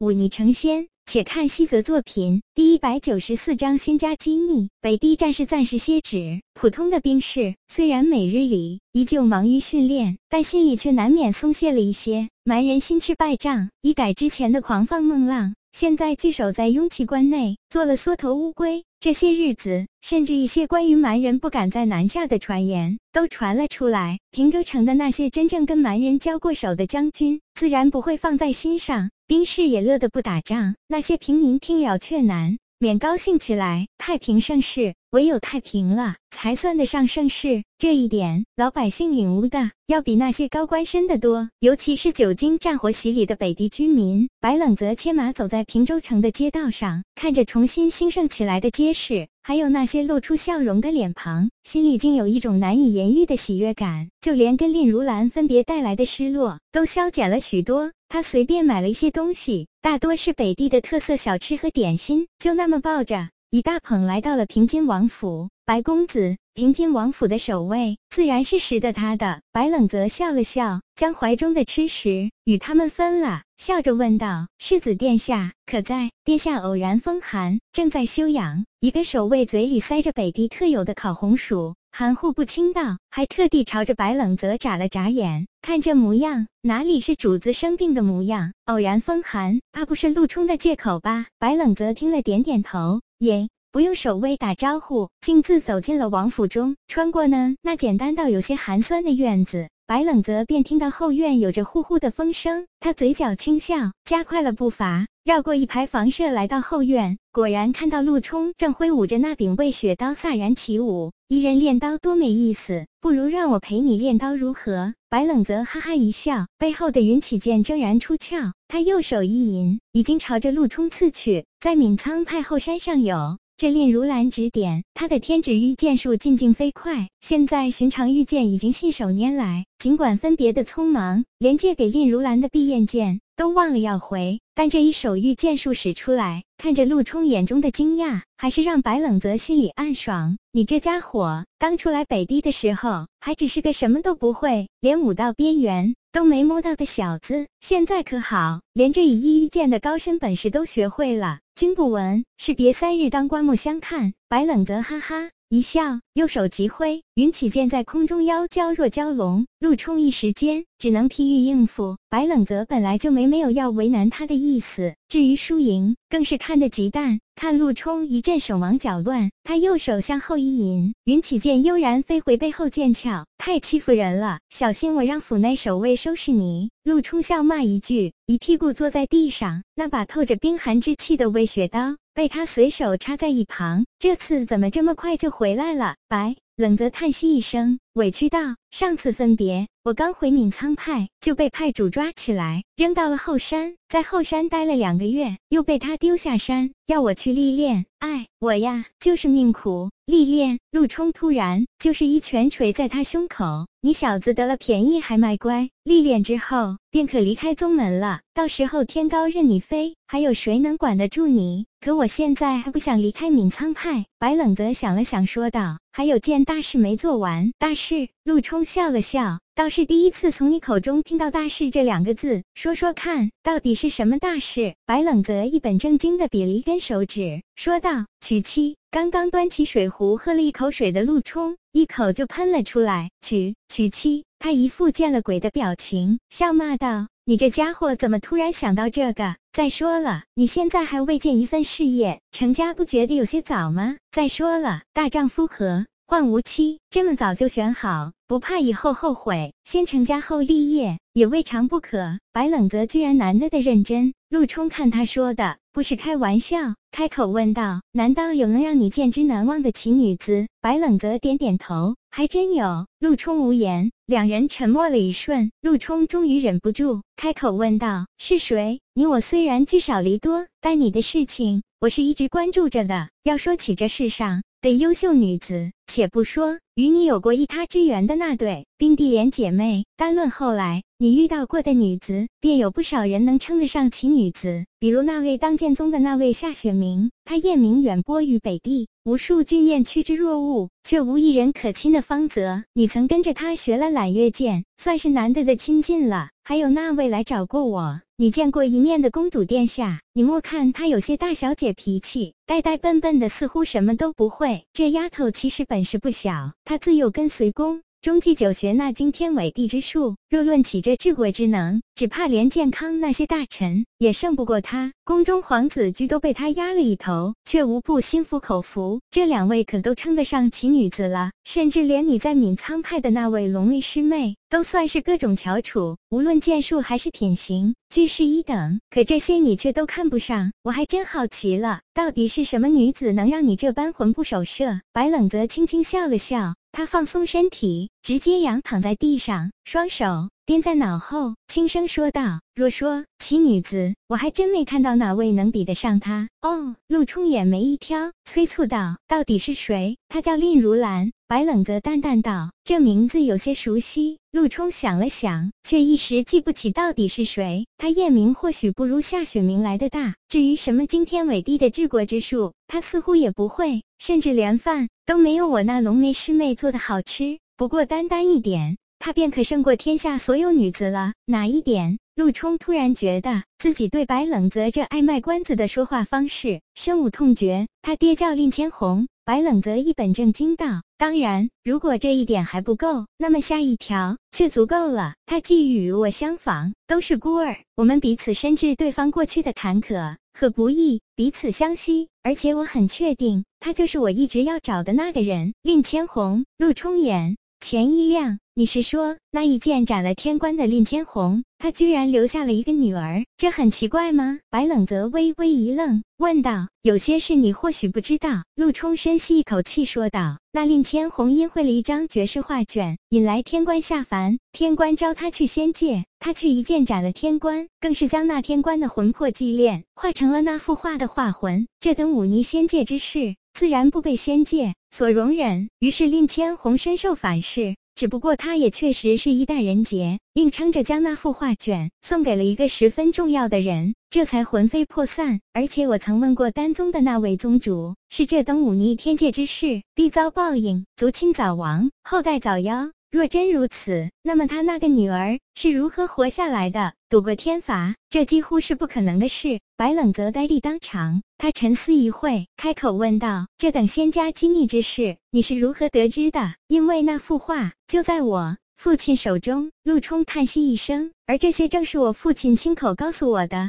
忤逆成仙。且看西泽作品第一百九十四章仙家机密。北地战事暂时歇止，普通的兵士虽然每日里依旧忙于训练，但心里却难免松懈了一些。蛮人心驰败仗，一改之前的狂放梦浪，现在聚守在雍齐关内，做了缩头乌龟。这些日子，甚至一些关于蛮人不敢再南下的传言都传了出来。平州城的那些真正跟蛮人交过手的将军，自然不会放在心上，兵士也乐得不打仗。那些平民听了却难免高兴起来。太平盛世。唯有太平了，才算得上盛世。这一点，老百姓领悟的要比那些高官深得多。尤其是久经战火洗礼的北地居民，白冷泽牵马走在平州城的街道上，看着重新兴盛起来的街市，还有那些露出笑容的脸庞，心里竟有一种难以言喻的喜悦感。就连跟令如兰分别带来的失落，都消减了许多。他随便买了一些东西，大多是北地的特色小吃和点心，就那么抱着。一大捧来到了平津王府，白公子，平津王府的守卫自然是识得他的。白冷泽笑了笑，将怀中的吃食与他们分了，笑着问道：“世子殿下可在？”殿下偶然风寒，正在休养。一个守卫嘴里塞着北地特有的烤红薯，含糊不清道，还特地朝着白冷泽眨了眨眼。看这模样，哪里是主子生病的模样？偶然风寒，怕不是陆冲的借口吧？白冷泽听了，点点头。也不用守卫打招呼，径自走进了王府中。穿过呢那简单到有些寒酸的院子，白冷泽便听到后院有着呼呼的风声。他嘴角轻笑，加快了步伐，绕过一排房舍，来到后院。果然看到陆冲正挥舞着那柄魏雪刀，飒然起舞。一人练刀多没意思，不如让我陪你练刀如何？白冷泽哈哈一笑，背后的云起剑铮然出鞘，他右手一引，已经朝着陆冲刺去。在闵苍派后山上有这令如兰指点，他的天指御剑术进境飞快。现在寻常御剑已经信手拈来，尽管分别的匆忙，连借给令如兰的碧焰剑都忘了要回。但这一手御剑术使出来，看着陆冲眼中的惊讶，还是让白冷泽心里暗爽。你这家伙刚出来北地的时候，还只是个什么都不会，连武道边缘。都没摸到的小子，现在可好，连这以一御剑的高深本事都学会了。君不闻，是别三日当刮目相看。白冷泽哈哈一笑，右手急挥，云起剑在空中妖娇若蛟龙。陆冲一时间只能疲于应付。白冷泽本来就没没有要为难他的意思，至于输赢，更是看得极淡。看陆冲一阵手忙脚乱，他右手向后一引，云起剑悠然飞回背后剑鞘。太欺负人了，小心我让府内守卫收拾你！陆冲笑骂一句，一屁股坐在地上。那把透着冰寒之气的魏雪刀被他随手插在一旁。这次怎么这么快就回来了？白冷泽叹息一声，委屈道：“上次分别，我刚回闵苍派，就被派主抓起来，扔到了后山。”在后山待了两个月，又被他丢下山，要我去历练。哎，我呀，就是命苦。历练。陆冲突然就是一拳捶在他胸口。你小子得了便宜还卖乖，历练之后便可离开宗门了。到时候天高任你飞，还有谁能管得住你？可我现在还不想离开闵苍派。白冷泽想了想，说道：“还有件大事没做完。”大事。是陆冲笑了笑。倒是第一次从你口中听到“大事”这两个字，说说看，到底是什么大事？白冷泽一本正经的比了一根手指，说道：“娶妻。”刚刚端起水壶喝了一口水的陆冲，一口就喷了出来。娶娶妻，他一副见了鬼的表情，笑骂道：“你这家伙怎么突然想到这个？再说了，你现在还未见一份事业，成家不觉得有些早吗？再说了，大丈夫何患无妻？这么早就选好。”不怕以后后悔，先成家后立业也未尝不可。白冷泽居然难得的认真，陆冲看他说的不是开玩笑，开口问道：“难道有能让你见之难忘的奇女子？”白冷泽点点头，还真有。陆冲无言，两人沉默了一瞬，陆冲终于忍不住开口问道：“是谁？你我虽然聚少离多，但你的事情我是一直关注着的。要说起这世上的优秀女子，且不说。”与你有过一他之缘的那对冰地莲姐妹，单论后来你遇到过的女子，便有不少人能称得上奇女子。比如那位当剑宗的那位夏雪明，她艳名远播于北地，无数俊艳趋之若鹜，却无一人可亲的芳泽。你曾跟着她学了揽月剑，算是难得的亲近了。还有那位来找过我。你见过一面的公主殿下，你莫看她有些大小姐脾气，呆呆笨笨的，似乎什么都不会。这丫头其实本事不小，她自幼跟随宫。中继九学那惊天伟地之术，若论起这治国之能，只怕连健康那些大臣也胜不过他。宫中皇子居都被他压了一头，却无不心服口服。这两位可都称得上奇女子了，甚至连你在闵仓派的那位龙卫师妹，都算是各种翘楚，无论剑术还是品行，俱是一等。可这些你却都看不上，我还真好奇了，到底是什么女子能让你这般魂不守舍？白冷泽轻轻笑了笑。他放松身体，直接仰躺在地上，双手掂在脑后，轻声说道：“若说奇女子，我还真没看到哪位能比得上她。”哦，陆冲眼眉一挑，催促道：“到底是谁？”她叫令如兰。白冷则淡淡道：“这名字有些熟悉。”陆冲想了想，却一时记不起到底是谁。他叶明或许不如夏雪明来的大，至于什么惊天伟地的治国之术，他似乎也不会，甚至连饭都没有我那浓眉师妹做的好吃。不过单单一点，她便可胜过天下所有女子了。哪一点？陆冲突然觉得自己对白冷泽这爱卖关子的说话方式深恶痛绝。他爹叫令千红。白冷泽一本正经道：“当然，如果这一点还不够，那么下一条却足够了。他既与我相仿，都是孤儿，我们彼此深知对方过去的坎坷和不易，彼此相惜。而且我很确定，他就是我一直要找的那个人。”令千红、陆冲眼钱一亮。你是说那一剑斩了天官的令千红，他居然留下了一个女儿，这很奇怪吗？白冷泽微微一愣，问道：“有些事你或许不知道。”陆冲深吸一口气说道：“那令千红因会了一张绝世画卷，引来天官下凡，天官召他去仙界，他却一剑斩了天官，更是将那天官的魂魄祭炼，化成了那幅画的画魂。这等忤逆仙界之事，自然不被仙界所容忍。于是令千红深受反噬。”只不过他也确实是一代人杰，硬撑着将那幅画卷送给了一个十分重要的人，这才魂飞魄散。而且我曾问过丹宗的那位宗主，是这等忤逆天界之事，必遭报应，族亲早亡，后代早夭。若真如此，那么他那个女儿是如何活下来的，躲过天罚？这几乎是不可能的事。白冷则呆立当场，他沉思一会，开口问道：“这等仙家机密之事，你是如何得知的？”因为那幅画就在我父亲手中。陆冲叹息一声，而这些正是我父亲亲口告诉我的。